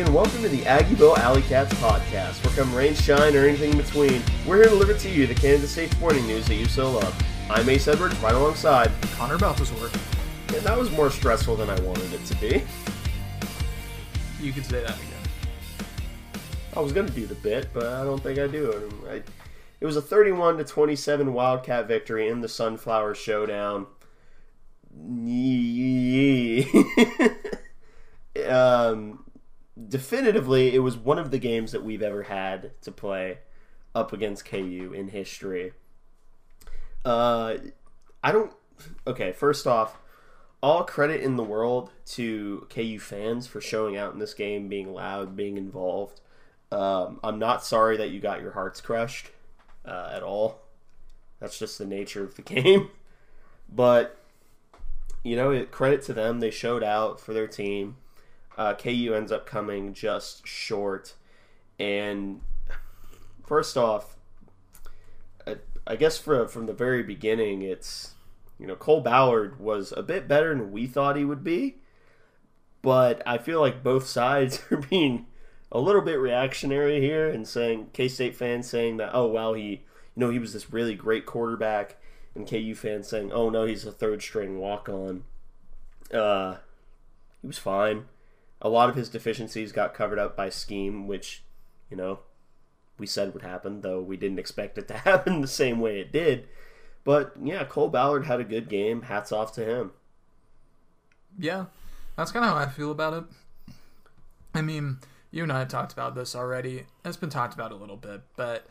everybody, and welcome to the Aggie Aggieville Alley Cats podcast. Where come rain, shine, or anything in between, we're here to deliver to you the Kansas State sporting news that you so love. I'm Ace Edwards, right alongside Connor Balthazar. And that was more stressful than I wanted it to be. You could say that again. I was going to do the bit, but I don't think I do it. I, it was a 31 to 27 Wildcat victory in the Sunflower Showdown. um, definitively, it was one of the games that we've ever had to play up against KU in history. Uh, I don't. Okay, first off, all credit in the world to KU fans for showing out in this game, being loud, being involved. Um, I'm not sorry that you got your hearts crushed uh, at all. That's just the nature of the game. But you know, credit to them. They showed out for their team. Uh, KU ends up coming just short. And first off, I, I guess for, from the very beginning, it's, you know, Cole Ballard was a bit better than we thought he would be. But I feel like both sides are being a little bit reactionary here and saying, K State fans saying that, oh, well, he, you know, he was this really great quarterback and KU fans saying, "Oh no, he's a third string walk on." Uh, he was fine. A lot of his deficiencies got covered up by scheme, which you know we said would happen, though we didn't expect it to happen the same way it did. But yeah, Cole Ballard had a good game. Hats off to him. Yeah, that's kind of how I feel about it. I mean, you and I have talked about this already. It's been talked about a little bit, but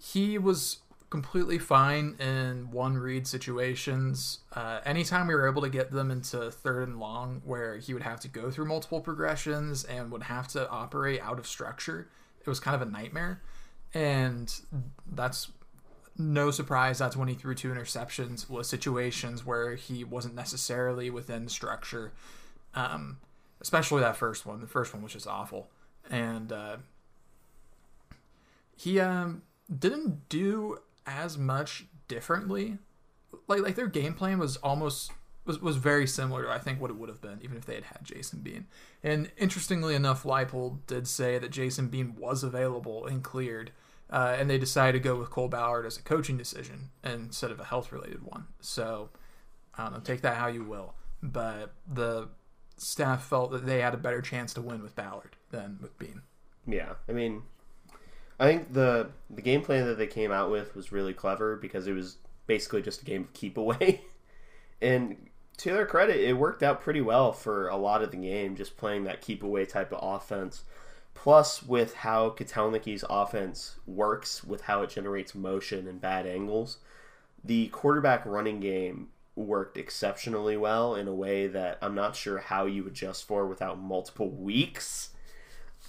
he was completely fine in one read situations. Uh, anytime we were able to get them into third and long, where he would have to go through multiple progressions and would have to operate out of structure, it was kind of a nightmare. And that's no surprise. That's when he threw two interceptions was situations where he wasn't necessarily within structure. Um, especially that first one. The first one was just awful, and uh, he um, didn't do as much differently. Like like their game plan was almost was, was very similar to I think what it would have been even if they had had Jason Bean. And interestingly enough, Leipold did say that Jason Bean was available and cleared, uh, and they decided to go with Cole Ballard as a coaching decision instead of a health related one. So I don't know, take that how you will. But the staff felt that they had a better chance to win with Ballard than with Bean. Yeah, I mean, I think the the game plan that they came out with was really clever because it was basically just a game of keep away. and to their credit, it worked out pretty well for a lot of the game, just playing that keep away type of offense. Plus, with how Kotelnicki's offense works, with how it generates motion and bad angles, the quarterback running game worked exceptionally well in a way that I'm not sure how you adjust for without multiple weeks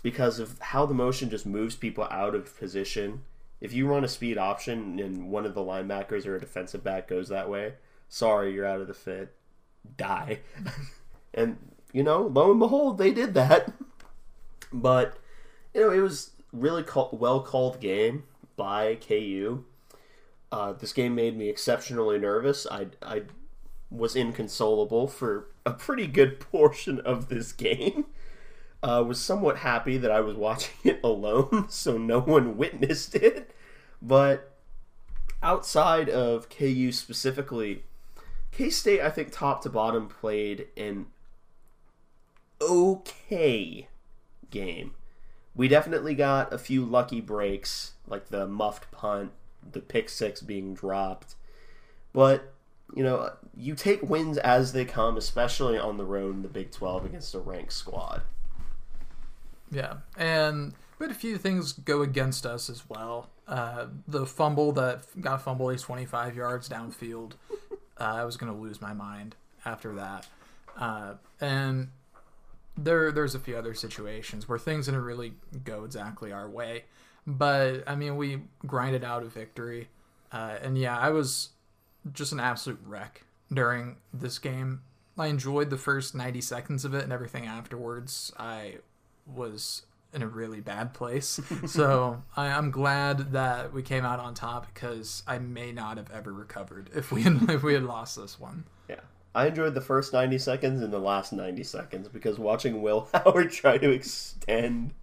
because of how the motion just moves people out of position. If you run a speed option and one of the linebackers or a defensive back goes that way, sorry, you're out of the fit. Die. and, you know, lo and behold, they did that. But, you know, it was really call- well called game by KU. Uh, this game made me exceptionally nervous. I, I was inconsolable for a pretty good portion of this game. Uh, was somewhat happy that I was watching it alone, so no one witnessed it. But outside of KU specifically, K State, I think top to bottom played an okay game. We definitely got a few lucky breaks, like the muffed punt, the pick six being dropped. But, you know, you take wins as they come, especially on the road in the Big 12 against a ranked squad. Yeah, and had a few things go against us as well. Uh, the fumble that got fumbled is 25 yards downfield. Uh, I was going to lose my mind after that. Uh, and there, there's a few other situations where things didn't really go exactly our way. But, I mean, we grinded out a victory. Uh, and yeah, I was just an absolute wreck during this game. I enjoyed the first 90 seconds of it and everything afterwards. I was in a really bad place. so I, am glad that we came out on top because I may not have ever recovered if we had, if we had lost this one. Yeah, I enjoyed the first 90 seconds and the last 90 seconds because watching Will Howard try to extend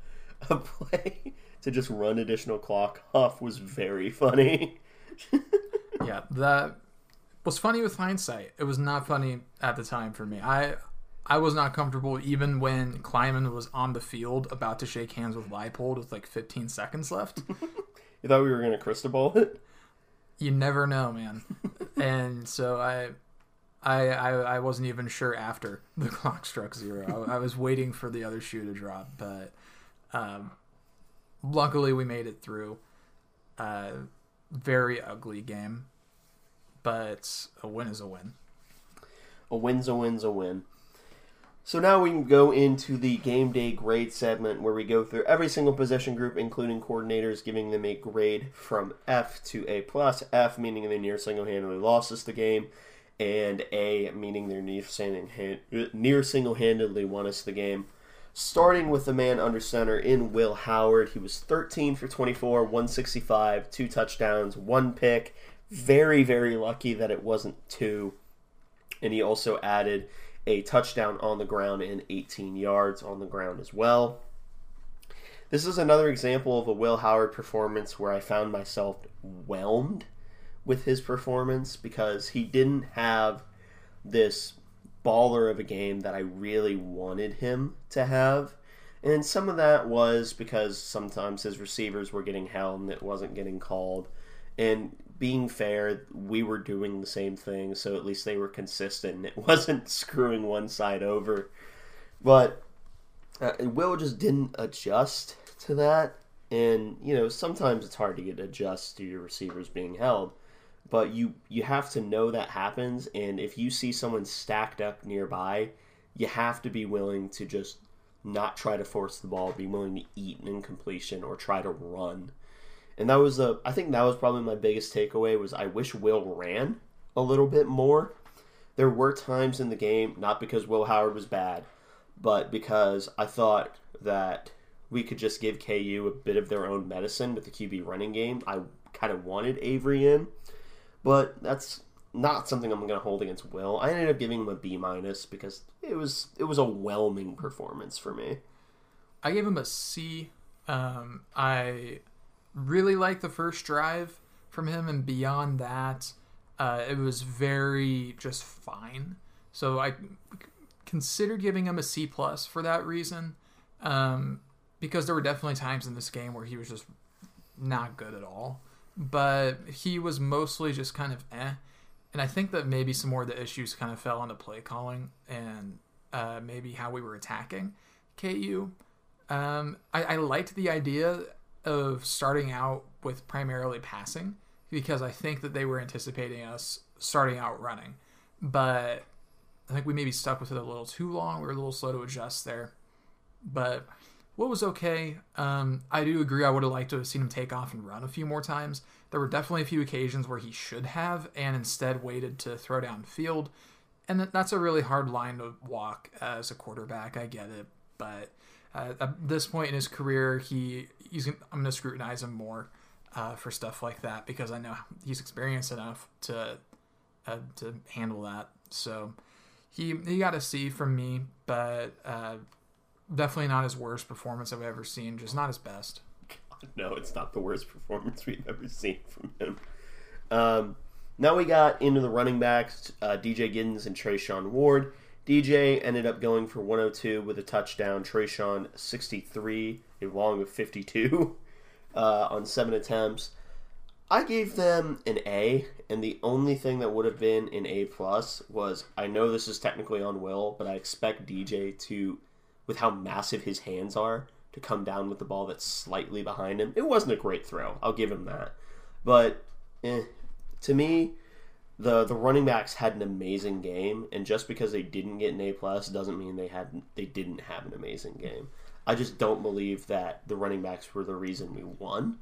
a play to just run additional clock off was very funny. yeah, that was funny with hindsight. It was not funny at the time for me. I I was not comfortable even when Klieman was on the field about to shake hands with Leipold with like 15 seconds left. you thought we were going to crystal ball it? You never know, man. and so I, I, I, I wasn't even sure after the clock struck zero. I, I was waiting for the other shoe to drop, but um, luckily we made it through. Uh, very ugly game, but a win is a win. A win's a win's a win. So now we can go into the game day grade segment where we go through every single position group, including coordinators, giving them a grade from F to A plus. F meaning they near single-handedly lost us the game, and A meaning they're near single-handedly won us the game. Starting with the man under center in Will Howard, he was 13 for 24, 165, two touchdowns, one pick. Very very lucky that it wasn't two, and he also added a touchdown on the ground and 18 yards on the ground as well. This is another example of a Will Howard performance where I found myself whelmed with his performance because he didn't have this baller of a game that I really wanted him to have. And some of that was because sometimes his receivers were getting held and it wasn't getting called. And being fair, we were doing the same thing, so at least they were consistent. It wasn't screwing one side over. But uh, Will just didn't adjust to that. And, you know, sometimes it's hard to get adjust to your receivers being held. But you, you have to know that happens. And if you see someone stacked up nearby, you have to be willing to just not try to force the ball, be willing to eat an incompletion or try to run and that was the I think that was probably my biggest takeaway was I wish Will ran a little bit more. There were times in the game, not because Will Howard was bad, but because I thought that we could just give KU a bit of their own medicine with the QB running game. I kind of wanted Avery in, but that's not something I'm going to hold against Will. I ended up giving him a B minus because it was it was a whelming performance for me. I gave him a C. Um, I really like the first drive from him, and beyond that, uh, it was very just fine. So I considered giving him a C plus for that reason, um, because there were definitely times in this game where he was just not good at all. But he was mostly just kind of eh. And I think that maybe some more of the issues kind of fell onto play calling and uh, maybe how we were attacking KU. Um, I, I liked the idea of starting out with primarily passing because I think that they were anticipating us starting out running. But I think we maybe stuck with it a little too long. We were a little slow to adjust there. But what was okay, um, I do agree. I would have liked to have seen him take off and run a few more times. There were definitely a few occasions where he should have and instead waited to throw down field. And that's a really hard line to walk as a quarterback. I get it. But uh, at this point in his career, he he's I'm going to scrutinize him more uh, for stuff like that because I know he's experienced enough to uh, to handle that. So he he got a C from me, but uh, definitely not his worst performance I've ever seen. Just not his best. God, no, it's not the worst performance we've ever seen from him. Um, now we got into the running backs, uh, DJ Giddens and Treshaun Ward. DJ ended up going for 102 with a touchdown. Treshaun 63, a long of 52 uh, on seven attempts. I gave them an A, and the only thing that would have been an A plus was I know this is technically on Will, but I expect DJ to, with how massive his hands are, to come down with the ball that's slightly behind him. It wasn't a great throw. I'll give him that, but eh, to me, the the running backs had an amazing game, and just because they didn't get an A plus doesn't mean they had they didn't have an amazing game. I just don't believe that the running backs were the reason we won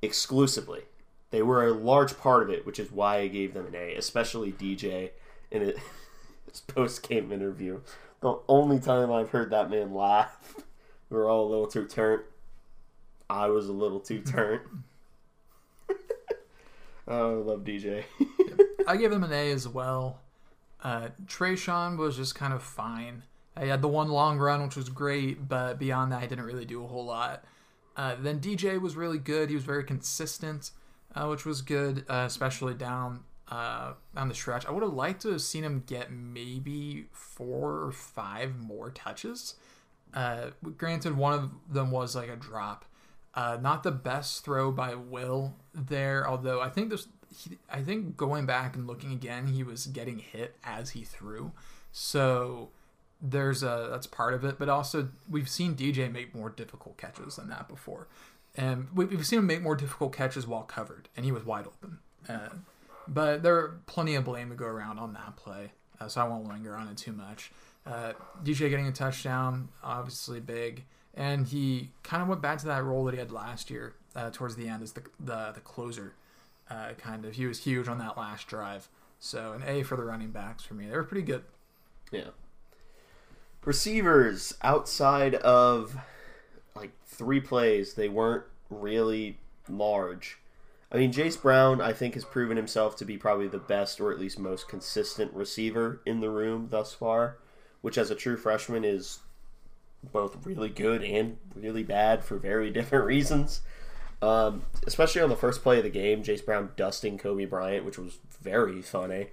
exclusively. They were a large part of it, which is why I gave them an A, especially DJ in it, his post game interview. The only time I've heard that man laugh, we were all a little too turnt. I was a little too turnt. oh, I love DJ. I gave him an A as well. Uh, Treshaun was just kind of fine. He had the one long run, which was great, but beyond that, he didn't really do a whole lot. Uh, then DJ was really good. He was very consistent, uh, which was good, uh, especially down uh, on the stretch. I would have liked to have seen him get maybe four or five more touches. Uh, granted, one of them was like a drop. Uh, not the best throw by Will there, although I think this. He, I think going back and looking again, he was getting hit as he threw. So there's a that's part of it, but also we've seen DJ make more difficult catches than that before, and we've seen him make more difficult catches while covered, and he was wide open. Uh, but there are plenty of blame to go around on that play, uh, so I won't linger on it too much. Uh, DJ getting a touchdown, obviously big, and he kind of went back to that role that he had last year uh, towards the end as the the, the closer. Uh, kind of, he was huge on that last drive. So an A for the running backs for me. They were pretty good. Yeah. Receivers outside of like three plays, they weren't really large. I mean, Jace Brown, I think, has proven himself to be probably the best or at least most consistent receiver in the room thus far, which as a true freshman is both really good and really bad for very different reasons. Um, especially on the first play of the game, Jace Brown dusting Cobee Bryant, which was very funny.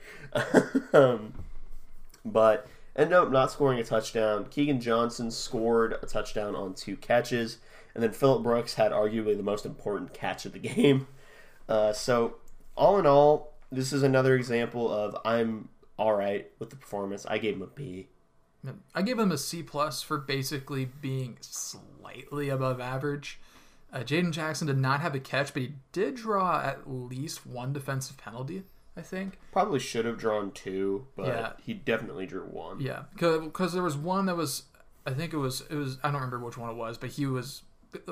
um, but ended up not scoring a touchdown. Keegan Johnson scored a touchdown on two catches, and then Phillip Brooks had arguably the most important catch of the game. Uh, so, all in all, this is another example of I'm all right with the performance. I gave him a B. I gave him a C plus for basically being slightly above average. Uh, Jaden Jackson did not have a catch, but he did draw at least one defensive penalty. I think probably should have drawn two, but yeah. he definitely drew one. Yeah, because there was one that was, I think it was it was I don't remember which one it was, but he was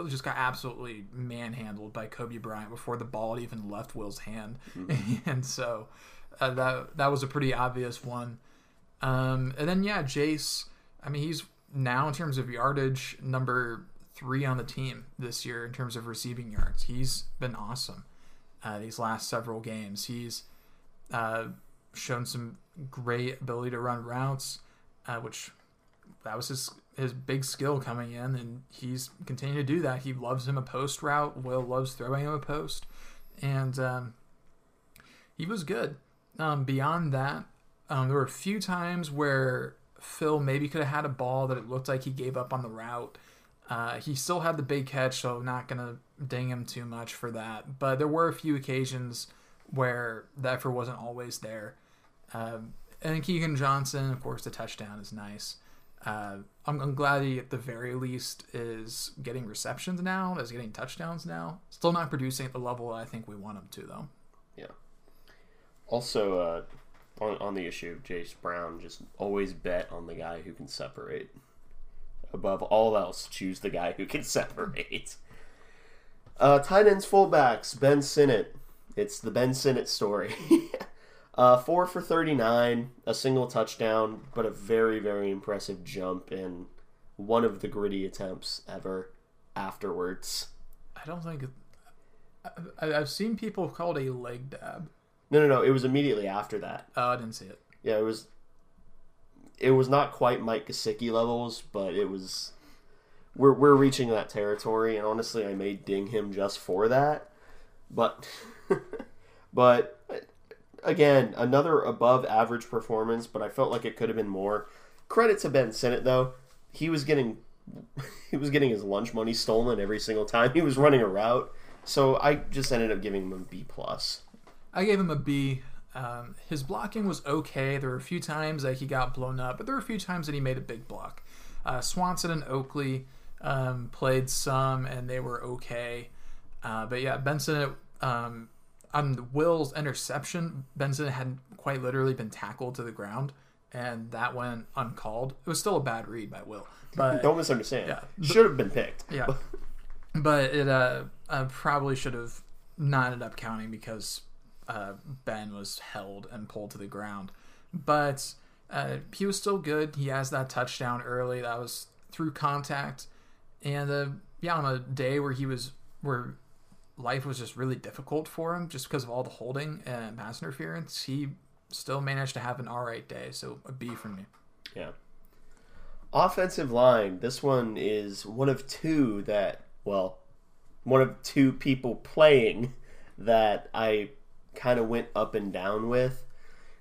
just got absolutely manhandled by Cobee Bryant before the ball had even left Will's hand, mm-hmm. and so uh, that that was a pretty obvious one. Um, and then yeah, Jace. I mean, he's now in terms of yardage number three on the team this year in terms of receiving yards. He's been awesome uh, these last several games. He's uh, shown some great ability to run routes, uh, which that was his his big skill coming in, and he's continuing to do that. He loves him a post route. Will loves throwing him a post, and um, he was good. Um, beyond that, um, there were a few times where Phil maybe could have had a ball that it looked like he gave up on the route. Uh, he still had the big catch, so not gonna ding him too much for that. But there were a few occasions where the effort wasn't always there. Um, and Keegan Johnson, of course, the touchdown is nice. Uh, I'm, I'm, glad he, at the very least, is getting receptions now, is getting touchdowns now. Still not producing at the level I think we want him to, though. Yeah. Also, uh, on, on the issue of Jace Brown, just always bet on the guy who can separate. Above all else, choose the guy who can separate. Uh, tight ends, fullbacks, Ben Sinnott. It's the Ben Sinnott story. Uh, four for 39, a single touchdown, but a very, very impressive jump in one of the gritty attempts ever afterwards. I don't think. I, have seen people call it a leg dab. No, no, no. It was immediately after that. Oh, I didn't see it. Yeah, it was. It was not quite Mike Gesicki levels, but it was. We're we're reaching that territory, and honestly, I may ding him just for that. But, but again, another above average performance, but I felt like it could have been more. Credit to Ben Sinnott though. He was getting he was getting his lunch money stolen every single time he was running a route. So I just ended up giving him a B plus. I gave him a B. Um, his blocking was okay. There were a few times that he got blown up, but there were a few times that he made a big block. Uh, Swanson and Oakley um, played some, and they were okay. Uh, but yeah, Benson um, on Will's interception, Benson had quite literally been tackled to the ground, and that went uncalled. It was still a bad read by Will, but don't misunderstand. Yeah, should have been picked. Yeah, but it uh, uh, probably should have not ended up counting because uh, Ben was held and pulled to the ground. But uh, he was still good. He has that touchdown early. That was through contact, and uh, yeah, on a day where he was where life was just really difficult for him just because of all the holding and pass interference. He still managed to have an all right day. So a B from me. Yeah. Offensive line. This one is one of two that, well, one of two people playing that I kind of went up and down with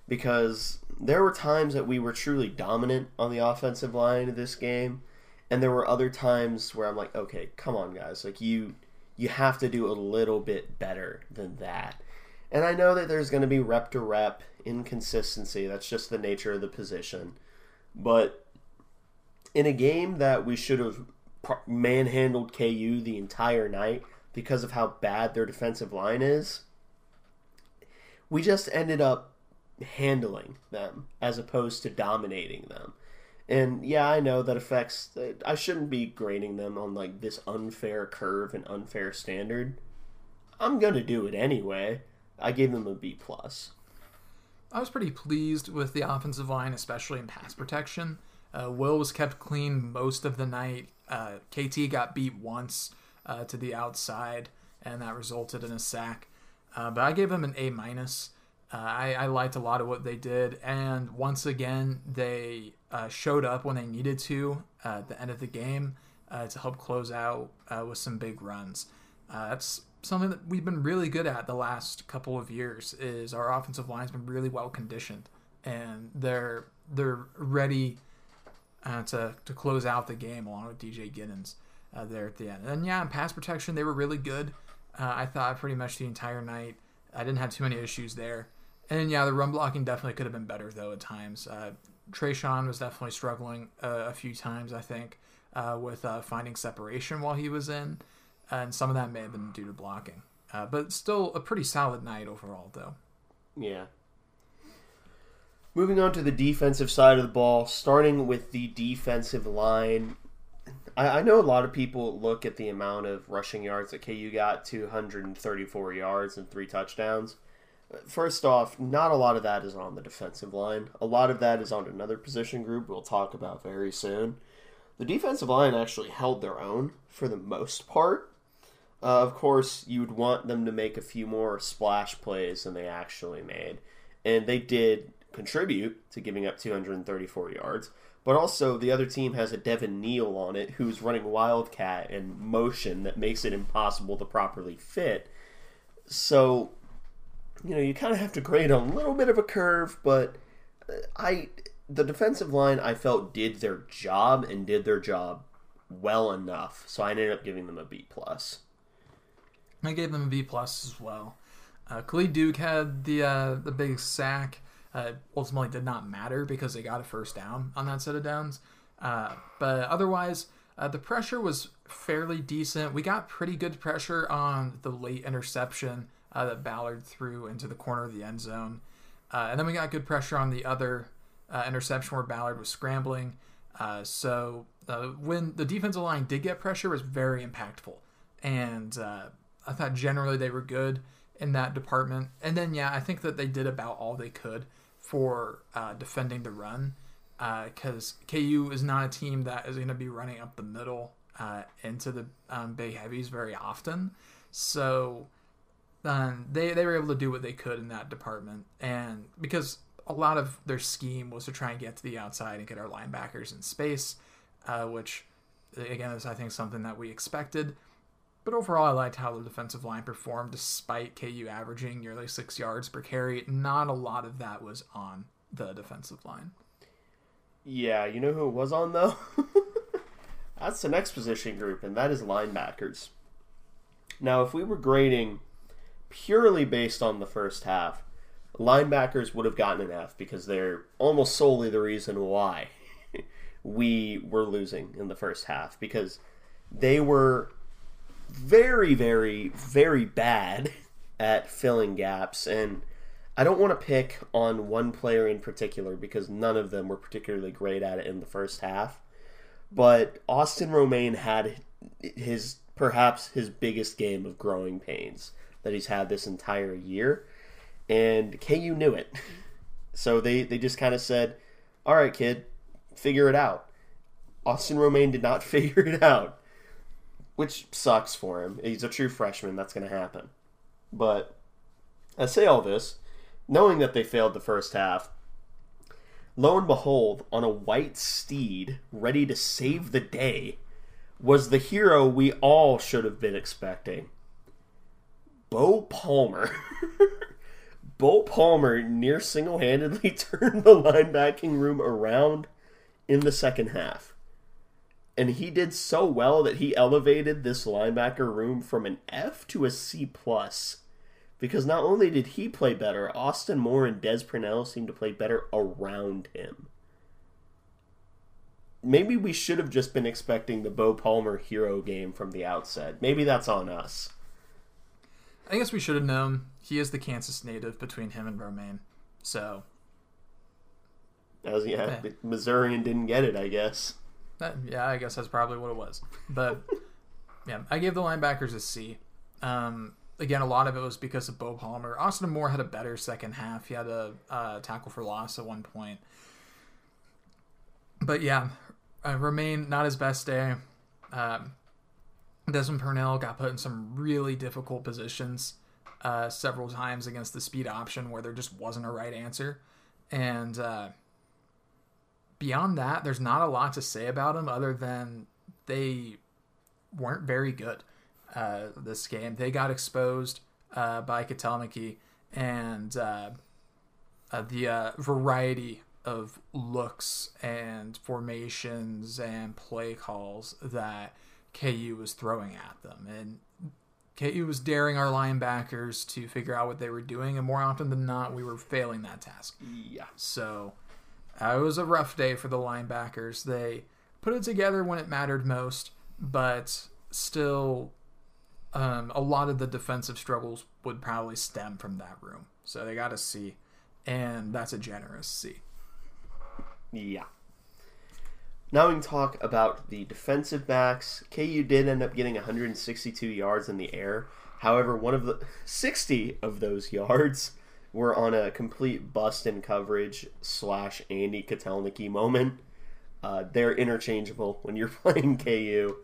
because there were times that we were truly dominant on the offensive line of this game and there were other times where I'm like, okay, come on guys, like you you have to do a little bit better than that. And I know that there's going to be rep to rep inconsistency. That's just the nature of the position. But in a game that we should have manhandled KU the entire night because of how bad their defensive line is, we just ended up handling them as opposed to dominating them. And yeah, I know that affects. I shouldn't be grading them on like this unfair curve and unfair standard. I'm gonna do it anyway. I gave them a B plus. I was pretty pleased with the offensive line, especially in pass protection. Uh, Will was kept clean most of the night. Uh, KT got beat once uh, to the outside, and that resulted in a sack. Uh, but I gave them an A minus. Uh, I, I, liked a lot of what they did, and once again, they uh, showed up when they needed to at the end of the game to help close out with some big runs. that's something that we've been really good at the last couple of years. Is our offensive line's been really well conditioned, and they're they're ready uh, to to close out the game along with DJ Giddens uh, there at the end. And yeah, in pass protection they were really good. Uh, I thought pretty much the entire night. I didn't have too many issues there. And yeah, the run blocking definitely could have been better though at times. Uh, Treshaun was definitely struggling uh, a few times, I think, uh, with uh, finding separation while he was in, and some of that may have been due to blocking. but still a pretty solid night overall, though. Yeah, Moving on to the defensive side of the ball, starting with the defensive line. I, I, know a lot of people look at the amount of rushing yards that KU got 234 yards and three touchdowns. First off, not a lot of that is on the defensive line. A lot of that is on another position group we'll talk about very soon. The defensive line actually held their own for the most part. Uh, of course, you would want them to make a few more splash plays than they actually made. And they did contribute to giving up 234 yards, but also the other team has a Devin Neal on it who's running Wildcat and motion that makes it impossible to properly fit. So, you know, you kind of have to grade a little bit of a curve, but I the defensive line I felt did their job and did their job well enough, so I ended up giving them a B plus. I gave them a B plus as well. Uh, Khalid Duke had the uh, the big sack uh, ultimately did not matter because they got a first down on that set of downs. Uh, but otherwise, uh, the pressure was fairly decent. We got pretty good pressure on the late interception uh, that Ballard threw into the corner of the end zone. Uh, and then we got good pressure on the other uh, interception where Ballard was scrambling. so when the defensive line did get pressure, it was very impactful. And I thought generally they were good in that department. And then, yeah, I think that they did about all they could for uh, defending the run because uh, KU is not a team that is going to be running up the middle uh, into the um, big heavies very often. So um, they they were able to do what they could in that department, and because a lot of their scheme was to try and get to the outside and get our linebackers in space, uh, which again is I think something that we expected. But overall, I liked how the defensive line performed despite KU averaging nearly six yards per carry. Not a lot of that was on the defensive line. Yeah, you know who it was on, though? That's the next position group, and that is linebackers. Now, if we were grading purely based on the first half, linebackers would have gotten an F because they're almost solely the reason why we were losing in the first half because they were very, very, very bad at filling gaps. And I don't want to pick on one player in particular because none of them were particularly great at it in the first half. But Austin Romaine had his perhaps his biggest game of growing pains that he's had this entire year. And KU knew it. So they, they just kind of said, All right, kid, figure it out. Austin Romaine did not figure it out which sucks for him. He's a true freshman. That's going to happen. But I say all this knowing that they failed the first half, lo and behold, on a white steed, ready to save the day, was the hero we all should have been expecting. Bo Palmer. Bo Palmer near single handedly turned the linebacking room around in the second half. And he did so well that he elevated this linebacker room from an F to a C plus. Because not only did he play better, Austin Moore and Des Purnell seemed to play better around him. Maybe we should have just been expecting the Bo Palmer hero game from the outset. Maybe that's on us. I guess we should have known he is the Kansas native between him and Romaine. So As yeah, Yeah. Missourian didn't get it, I guess. That, yeah, I guess that's probably what it was. But yeah, I gave the linebackers a C. Um, again, a lot of it was because of Bo Palmer. Austin Moore had a better second half. He had a uh, tackle for loss at one point. But yeah, uh, Romaine not his best day. Um, Desmond Purnell got put in some really difficult positions uh, several times against the speed option where there just wasn't a right answer. And uh, beyond that, there's not a lot to say about them other than they weren't very good uh, this game. They got exposed uh, by Kotelnicki and uh, uh, the uh, variety of looks and formations and play calls that KU was throwing at them. And KU was daring our linebackers to figure out what they were doing, and more often than not, we were failing that task. Yeah. So uh, it was a rough day for the linebackers. They put it together when it mattered most, but still, um, a lot of the defensive struggles would probably stem from that room. So they got a C, and that's a generous C. Yeah. Now we can talk about the defensive backs. KU did end up getting 162 yards in the air. However, one of the 60 of those yards were on a complete bust in coverage slash Andy Kotelnicki moment. Uh, they're interchangeable when you're playing KU.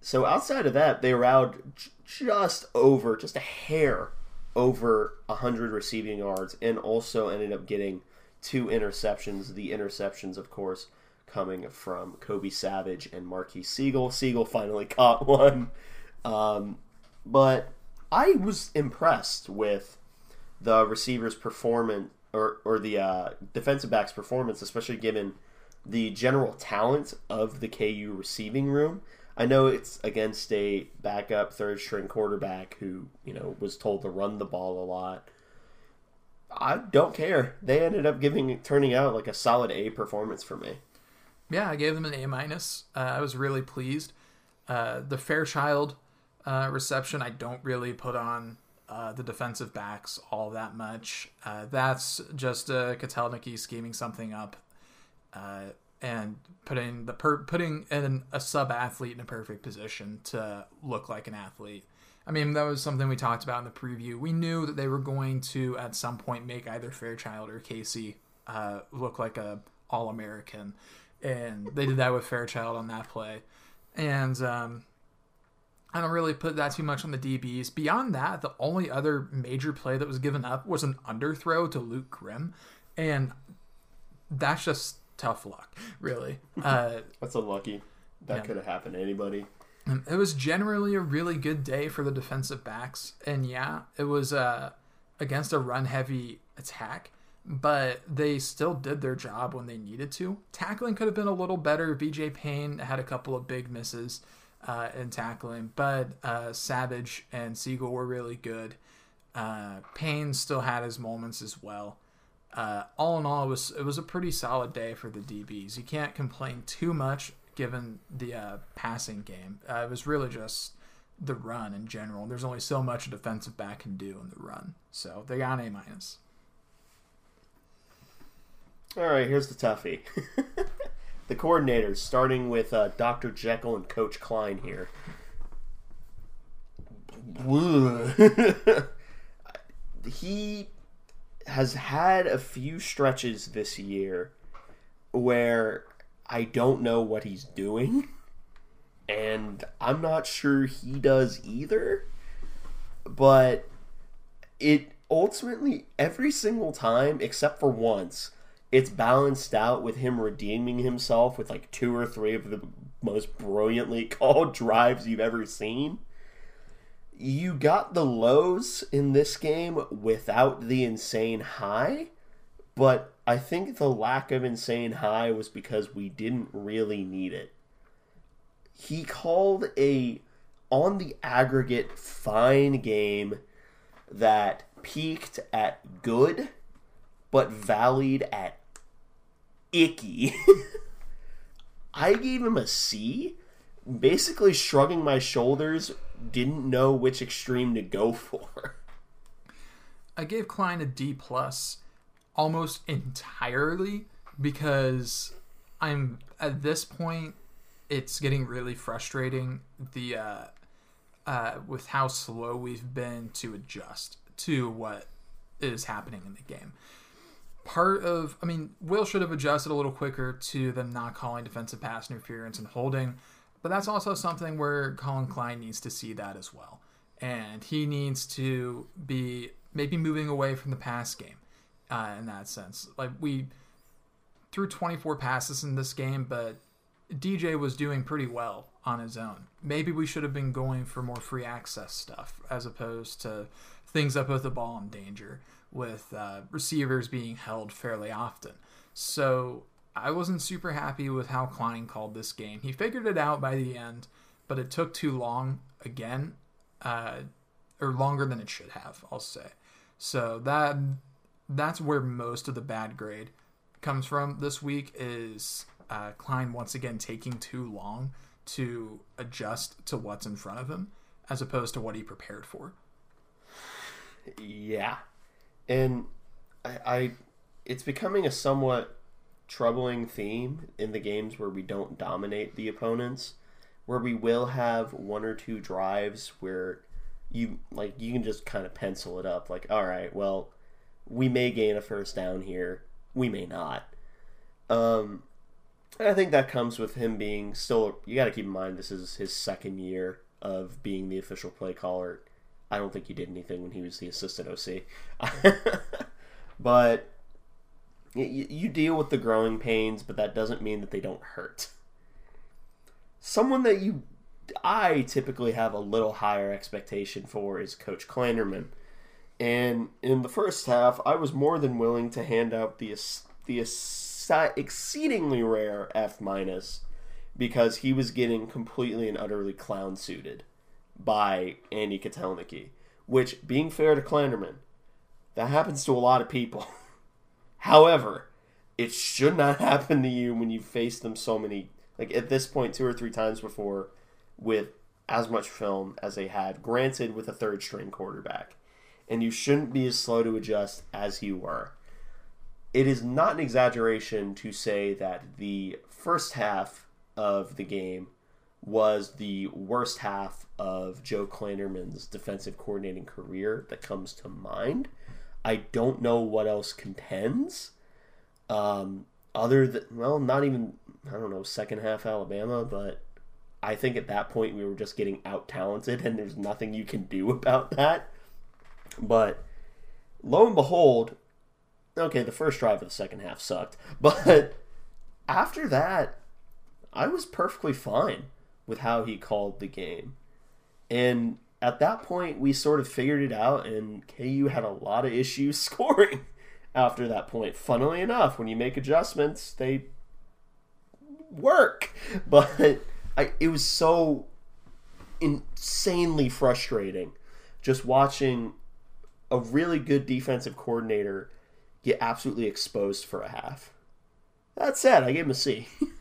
So outside of that, they j- just over, just a hair over 100 receiving yards, and also ended up getting two interceptions. The interceptions, of course, coming from Kobe Savage and Marques Sigle. Siegel finally caught one. Um, but I was impressed with the receiver's performance or, or the uh, defensive back's performance, especially given the general talent of the KU receiving room. I know it's against a backup third string quarterback who, you know, was told to run the ball a lot. I don't care. They ended up giving turning out like a solid A performance for me. Yeah, I gave them an A minus. Uh, I was really pleased. Uh, the Fairchild uh, reception, I don't really put on uh, the defensive backs all that much. Uh, that's just uh, Kotelnicki scheming something up uh, and putting the per- putting in a sub athlete in a perfect position to look like an athlete. I mean, that was something we talked about in the preview. We knew that they were going to at some point make either Fairchild or Casey uh, look like a All American, and they did that with Fairchild on that play. And um, I don't really put that too much on the DBs. Beyond that, the only other major play that was given up was an underthrow to Luke Grimm, and that's just tough luck, really. Uh, That's unlucky. That Yeah. could have happened to anybody. Um, It was generally a really good day for the defensive backs, and yeah, it was uh, against a run-heavy attack, but they still did their job when they needed to. Tackling could have been a little better. VJ Payne had a couple of big misses uh, in tackling, but uh, Savage and Sigle were really good. Uh, Payne still had his moments as well. Uh, all in all, it was it was a pretty solid day for the DBs. You can't complain too much given the uh, passing game. Uh, it was really just the run in general. There's only so much a defensive back can do in the run, so they got an A minus. All right, here's the toughie. the coordinators, starting with uh, Dr. Jekyll and Coach Klein here. he has had a few stretches this year where I don't know what he's doing, and I'm not sure he does either. But it ultimately every single time except for once it's balanced out with him redeeming himself with like two or three of the most brilliantly called drives you've ever seen. You got the lows in this game without the insane high but i think the lack of insane high was because we didn't really need it. He called a on the aggregate fine game that peaked at good but valleyed at icky. I gave him a C, basically shrugging my shoulders, didn't know which extreme to go for. I gave Klein a D plus almost entirely because I'm at this point it's getting really frustrating the uh, uh, with how slow we've been to adjust to what is happening in the game. Part of, I mean, Will should have adjusted a little quicker to them not calling defensive pass interference and holding, but that's also something where Collin Klein needs to see that as well. And he needs to be maybe moving away from the pass game uh, in that sense. Like, we threw 24 passes in this game, but DJ was doing pretty well on his own. Maybe we should have been going for more free access stuff as opposed to things that put the ball in danger with uh, receivers being held fairly often. So I wasn't super happy with how Klein called this game. He figured it out by the end, but it took too long again, uh, or longer than it should have. I'll say. So that that's where most of the bad grade comes from this week is uh, Klein once again taking too long to adjust to what's in front of him as opposed to what he prepared for. Yeah, and I, I it's becoming a somewhat troubling theme in the games where we don't dominate the opponents, where we will have one or two drives where you like you can just kind of pencil it up like all right well we may gain a first down here we may not um and I think that comes with him being still. You got to keep in mind this is his second year of being the official play caller. I don't think he did anything when he was the assistant OC, but you, you deal with the growing pains, but that doesn't mean that they don't hurt. Someone that you, I typically have a little higher expectation for is Coach Klanderman, and in the first half, I was more than willing to hand out the the exceedingly rare F minus because he was getting completely and utterly clown suited by Andy Kotelnicki. Which, being fair to Klanderman, that happens to a lot of people. However, it should not happen to you when you face them so many, like at this point, two or three times before with as much film as they had, granted with a third string quarterback. And you shouldn't be as slow to adjust as you were it is not an exaggeration to say that the first half of the game was the worst half of Joe Klanderman's defensive coordinating career that comes to mind. I don't know what else contends. Um, other than well, not even I don't know second half Alabama, but I think at that point we were just getting out talented, and there's nothing you can do about that. But lo and behold, okay, the first drive of the second half sucked, but after that, I was perfectly fine with how he called the game. And at that point, we sort of figured it out, and KU had a lot of issues scoring after that point. Funnily enough, when you make adjustments, they work. But I, it was so insanely frustrating just watching a really good defensive coordinator get absolutely exposed for a half. That said, I gave him a C.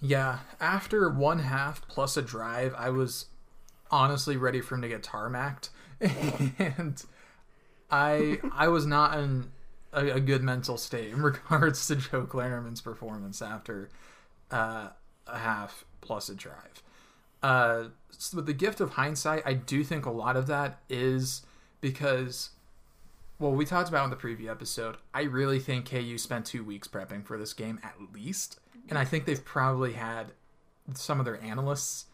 yeah, after one half plus a drive, I was honestly ready for him to get tarmacked, and I I was not in a, a, good mental state in regards to Joe Klanderman's performance after uh, a half plus a drive. Uh, so with the gift of hindsight, I do think a lot of that is because well, we talked about in the preview episode. I really think KU spent two weeks prepping for this game at least, and I think they've probably had some of their analysts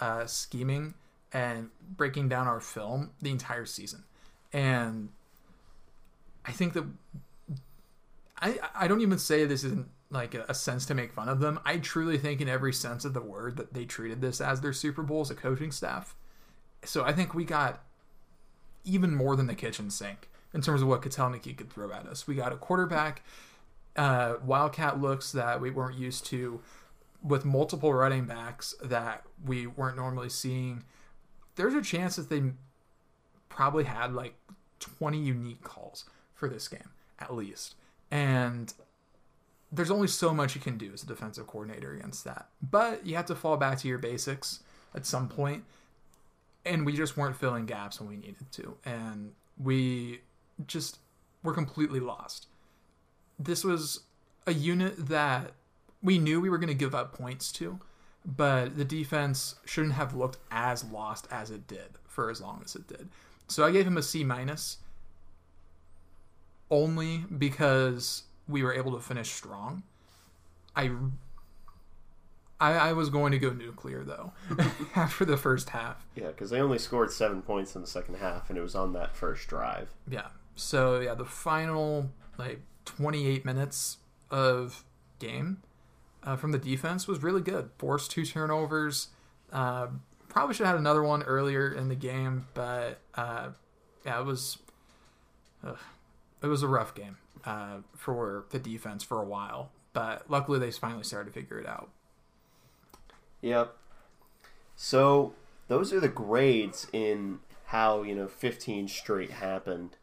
uh, scheming and breaking down our film the entire season. And I think that I I don't even say this isn't like a, a sense to make fun of them. I truly think in every sense of the word that they treated this as their Super Bowl as a coaching staff. So I think we got even more than the kitchen sink in terms of what Kotelnicki could throw at us. We got a quarterback, uh, wildcat looks that we weren't used to, with multiple running backs that we weren't normally seeing. There's a chance that they probably had like 20 unique calls for this game at least, and there's only so much you can do as a defensive coordinator against that. But you have to fall back to your basics at some point, and we just weren't filling gaps when we needed to, and we just were completely lost. This was a unit that we knew we were going to give up points to, but the defense shouldn't have looked as lost as it did for as long as it did. So I gave him a C minus only because we were able to finish strong. I I, I was going to go nuclear though after the first half. Yeah, because they only scored seven points in the second half, and it was on that first drive. Yeah. So yeah, the final like 28 minutes of game uh, from the defense was really good. Forced two turnovers. Uh, probably should have had another one earlier in the game, but uh, yeah, it was it was a rough game uh, for the defense for a while. But luckily, they finally started to figure it out. Yep. So those are the grades in how you know 15 straight happened.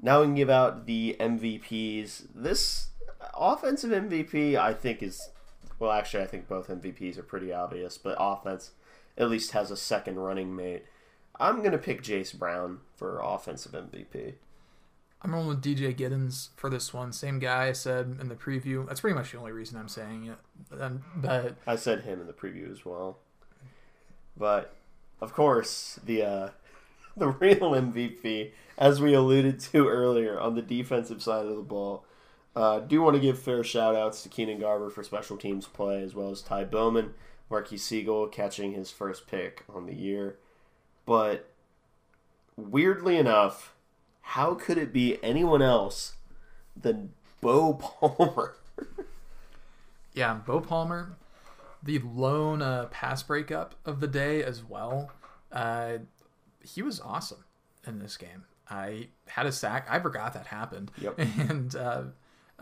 Now we can give out the MVPs. This offensive MVP, I think, is well. Actually, I think both MVPs are pretty obvious, but offense at least has a second running mate. I'm gonna pick Jayce Brown for offensive MVP. I'm rolling with DJ Giddens for this one. Same guy I said in the preview. That's pretty much the only reason I'm saying it. Um, but I said him in the preview as well. But of course, the uh, the real MVP, as we alluded to earlier, on the defensive side of the ball, uh, do want to give fair shout outs to Keenan Garber for special teams play, as well as Ty Bowman, Marques Sigle catching his first pick on the year. But weirdly enough, how could it be anyone else than Bo Palmer? yeah, Bo Palmer, the lone uh, pass breakup of the day as well. Uh, he was awesome in this game. I had a sack. I forgot that happened. Yep. And uh,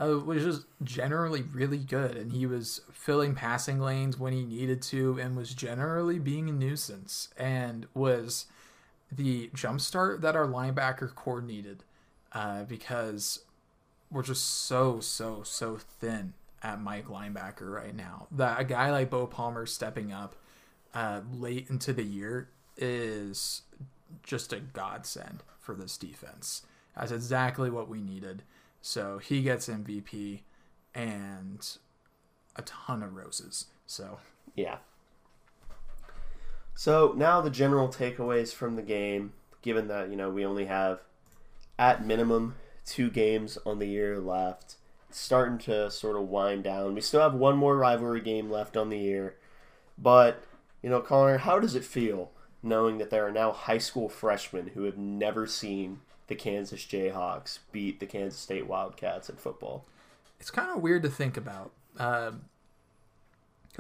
uh, was just generally really good. And he was filling passing lanes when he needed to and was generally being a nuisance and was the jumpstart that our linebacker corps needed uh, because we're just so, so, so thin at Mike linebacker right now. That a guy like Bo Palmer stepping up uh, late into the year is just a godsend for this defense. That's exactly what we needed. So he gets MVP and a ton of roses. So yeah. So now the general takeaways from the game, given that you know we only have at minimum two games on the year left, it's starting to sort of wind down. We still have one more rivalry game left on the year, but you know, Connor, how does it feel knowing that there are now high school freshmen who have never seen the Kansas Jayhawks beat the Kansas State Wildcats in football? It's kind of weird to think about. Because,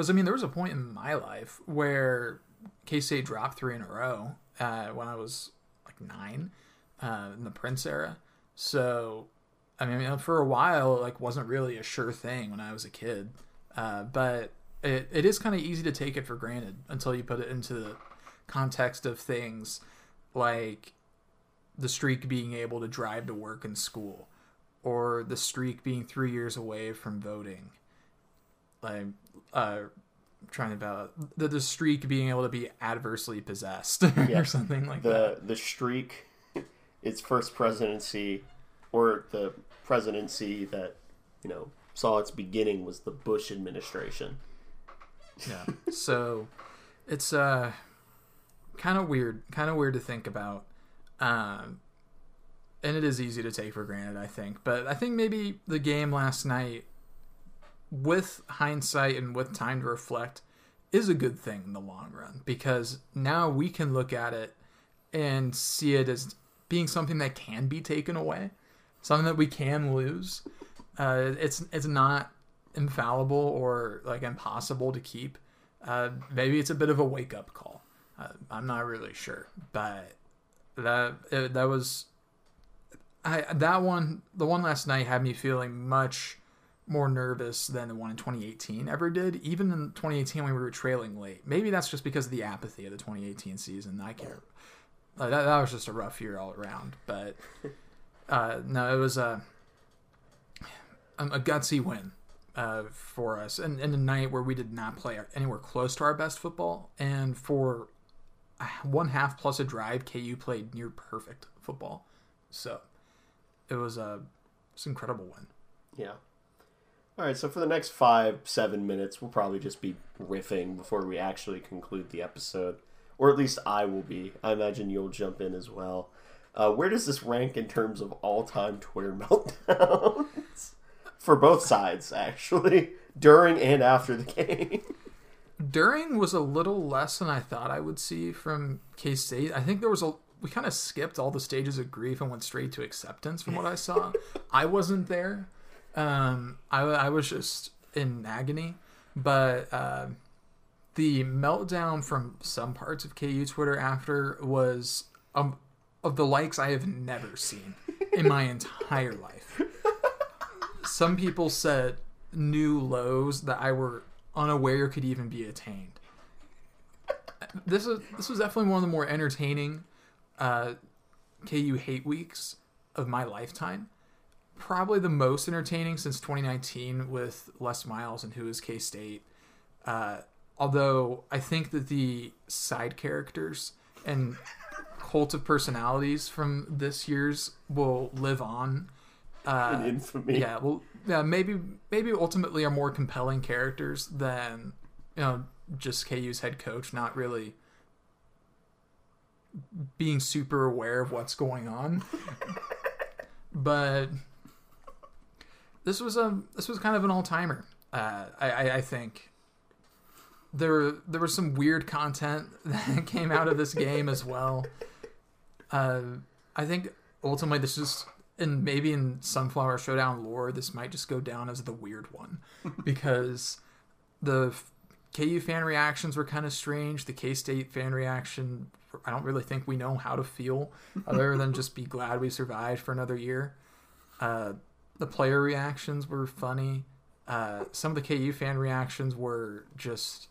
uh, I mean, there was a point in my life where K State dropped three in a row uh, when I was like nine uh, in the Prince era. So, I mean, for a while, like wasn't really a sure thing when I was a kid. Uh, but it, it is kind of easy to take it for granted until you put it into the context of things like the streak being able to drive to work and school, or the streak being three years away from voting. Like, uh, trying to about the, the streak being able to be adversely possessed yeah. or something like the, that. The streak, its first presidency, or the presidency that you know saw its beginning was the Bush administration. Yeah. so it's uh kind of weird, kind of weird to think about. Um and it is easy to take for granted, I think. But I think maybe the game last night with hindsight and with time to reflect is a good thing in the long run because now we can look at it and see it as being something that can be taken away something that we can lose. Uh, it's it's not infallible or like impossible to keep. Uh, maybe it's a bit of a wake up call. Uh, I'm not really sure, but that it, that was I that one the one last night had me feeling much more nervous than the one in 2018 ever did. Even in 2018 when we were trailing late, maybe that's just because of the apathy of the 2018 season. I can't. Like, that, that was just a rough year all around, but uh, no, it was a a gutsy win uh, for us, and, and a night where we did not play anywhere close to our best football, and for one half plus a drive, KU played near perfect football. So it was a it's incredible win. Yeah. All right, so for the next five, seven minutes, we'll probably just be riffing before we actually conclude the episode. Or at least I will be. I imagine you'll jump in as well. Uh, where does this rank in terms of all time Twitter meltdowns? for both sides, actually, during and after the game. During was a little less than I thought I would see from K State. I think there was a we kind of skipped all the stages of grief and went straight to acceptance from what I saw. I wasn't there. Um, I, I was just in agony, but uh, the meltdown from some parts of KU Twitter after was um, of the likes I have never seen in my entire life. Some people set new lows that I were unaware could even be attained. This is this was definitely one of the more entertaining uh, KU hate weeks of my lifetime. Probably the most entertaining since 2019 with Les Miles and who is K State. Uh, although I think that the side characters and cult of personalities from this year's will live on. Uh, In infamy. Yeah, well, yeah, maybe maybe ultimately are more compelling characters than you know just KU's head coach, not really being super aware of what's going on. but this was a this was kind of an all timer. Uh, I, I think there there was some weird content that came out of this game as well. Uh, I think ultimately this is and maybe in Sunflower Showdown lore, this might just go down as the weird one because the KU fan reactions were kind of strange. The K State fan reaction, I don't really think we know how to feel other than just be glad we survived for another year. Uh, the player reactions were funny. Uh, some of the KU fan reactions were just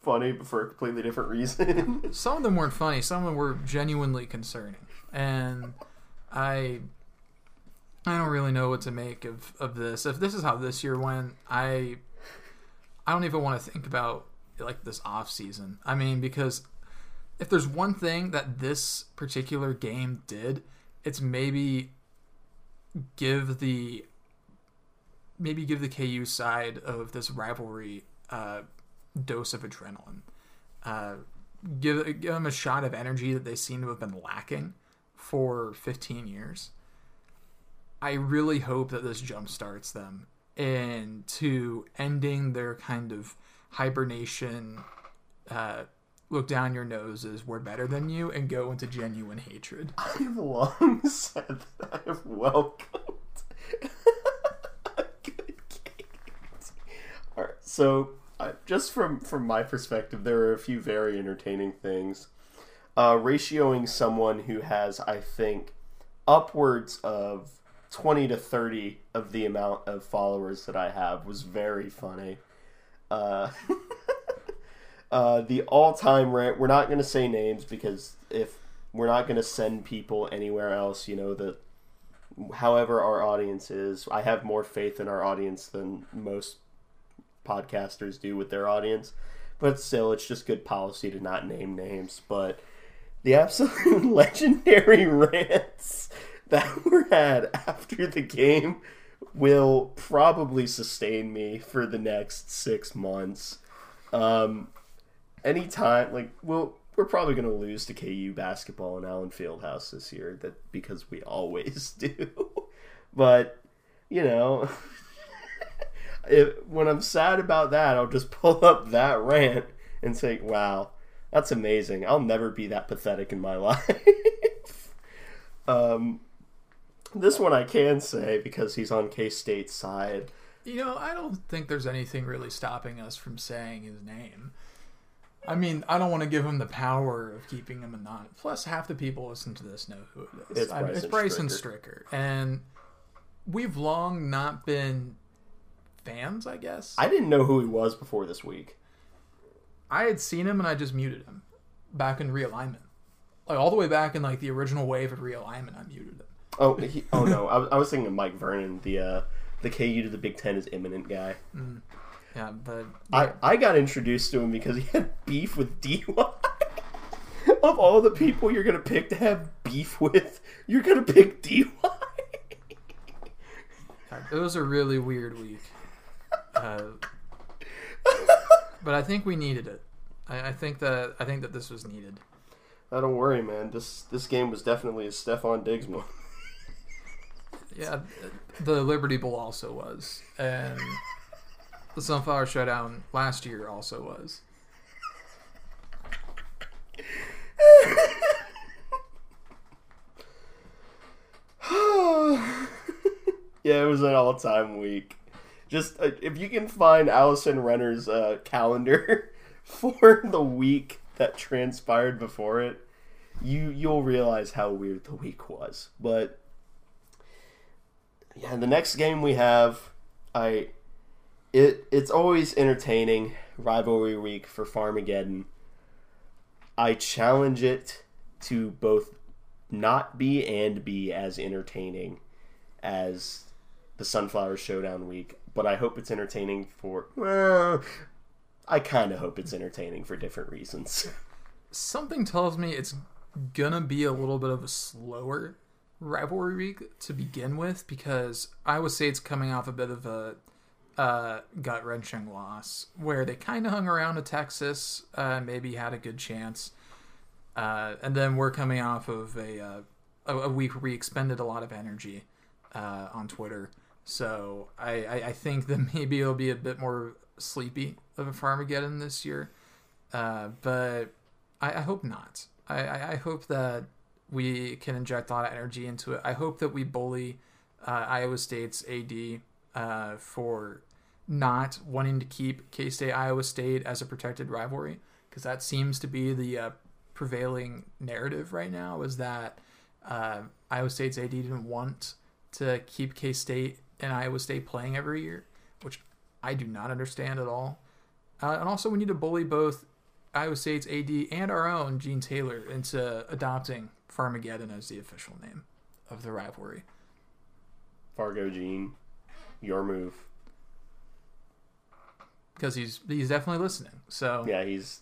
funny, but for a completely different reason. some of them weren't funny. Some of them were genuinely concerning, and I I don't really know what to make of, of this. If this is how this year went, I I don't even want to think about like this off season. I mean, because if there's one thing that this particular game did, it's maybe give the maybe give the KU side of this rivalry uh, dose of adrenaline. Uh, give give them a shot of energy that they seem to have been lacking for 15 years. I really hope that this jump starts them into ending their kind of hibernation, uh, look down your noses, we're better than you, and go into genuine hatred. I have long said that I have welcomed. All right, so uh, just from from my perspective, there are a few very entertaining things. Uh, ratioing someone who has, I think, upwards of 20 to 30 of the amount of followers that I have was very funny. Uh, uh, the all time rant, we're not going to say names because if we're not going to send people anywhere else, you know, that however our audience is, I have more faith in our audience than most podcasters do with their audience. But still, it's just good policy to not name names. But the absolute legendary rants that were had after the game will probably sustain me for the next six months. Um, anytime, like, we'll, we're probably going to lose to KU basketball in Allen Fieldhouse this year, that because we always do. but you know, if, when I'm sad about that, I'll just pull up that rant and say, "Wow, that's amazing. I'll never be that pathetic in my life." um, This one I can say because he's on K State's side. You know, I don't think there's anything really stopping us from saying his name. I mean, I don't want to give him the power of keeping him anonymous. Plus, half the people listen to this know who it is. It's I mean, it's Bryson Bryson Stricker. And we've long not been fans, I guess. I, I didn't know who he was before this week. I had seen him and I just muted him back in realignment. Like, all the way back in, like, the original wave of realignment, I muted him. Oh, he, oh no! I, was- I was thinking of Mike Vernon, the uh, the KU to the Big Ten is imminent guy. Yeah, but I, I got introduced to him because he had beef with DY. of all the people you're gonna pick to have beef with, you're gonna pick DY. it was a really weird week. Uh, but I think we needed it. I, I think that I think that this was needed. Oh, don't worry, man. This this game was definitely a Stefon Diggs one. Yeah, the Liberty Bowl also was, and the Sunflower Showdown last year also was. yeah, it was an all time week. Just uh, if you can find Allison Renner's uh, calendar for the week that transpired before it, you you'll realize how weird the week was. But yeah, the next game we have, I it it's always entertaining rivalry week for Farmageddon. I challenge it to both not be and be as entertaining as the Sunflower Showdown week, but I hope it's entertaining for. Well, I kind of hope it's entertaining for different reasons. Something tells me it's gonna be a little bit of a slower rivalry week to begin with because Iowa State's coming off a bit of a uh, gut wrenching loss where they kind of hung around to Texas, uh, maybe had a good chance, uh, and then we're coming off of a uh, a, week where we expended a lot of energy uh, on Twitter. So I, I, I think that maybe it'll be a bit more sleepy of a Farmageddon this year, uh, but I, I hope not. I, I hope that we can inject a lot of energy into it. I hope that we bully uh, Iowa State's AD uh, for not wanting to keep K State Iowa State as a protected rivalry because that seems to be the uh, prevailing narrative right now. Is that uh, Iowa State's AD didn't want to keep K State and Iowa State playing every year, which I do not understand at all. Uh, and also, we need to bully both Iowa State's AD and our own Gene Taylor into adopting Farmageddon as the official name of the rivalry. Fargo Gene, your move. Because he's he's definitely listening. So Yeah, he's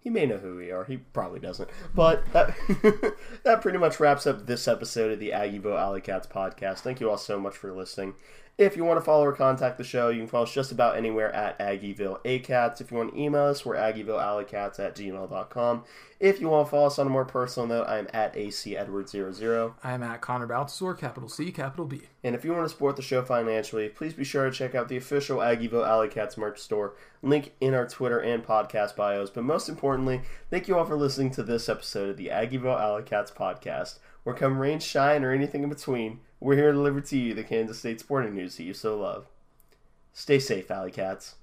he may know who we are. He probably doesn't. But that that pretty much wraps up this episode of the Aggieville Alley Cats podcast. Thank you all so much for listening. If you want to follow or contact the show, you can follow us just about anywhere at Aggieville ACATS. If you want to email us, we're AggievilleAlleyCats at gmail.com. If you want to follow us on a more personal note, I'm at ACEdward00. I'm at Connor Baltazar, capital C, capital B. And if you want to support the show financially, please be sure to check out the official Aggieville Alley Cats merch store. Link in our Twitter and podcast bios. But most importantly, thank you all for listening to this episode of the Aggieville Alley Cats podcast. Where come rain, shine, or anything in between, we're here to deliver to you the Kansas State sporting news that you so love. Stay safe, Alley Cats.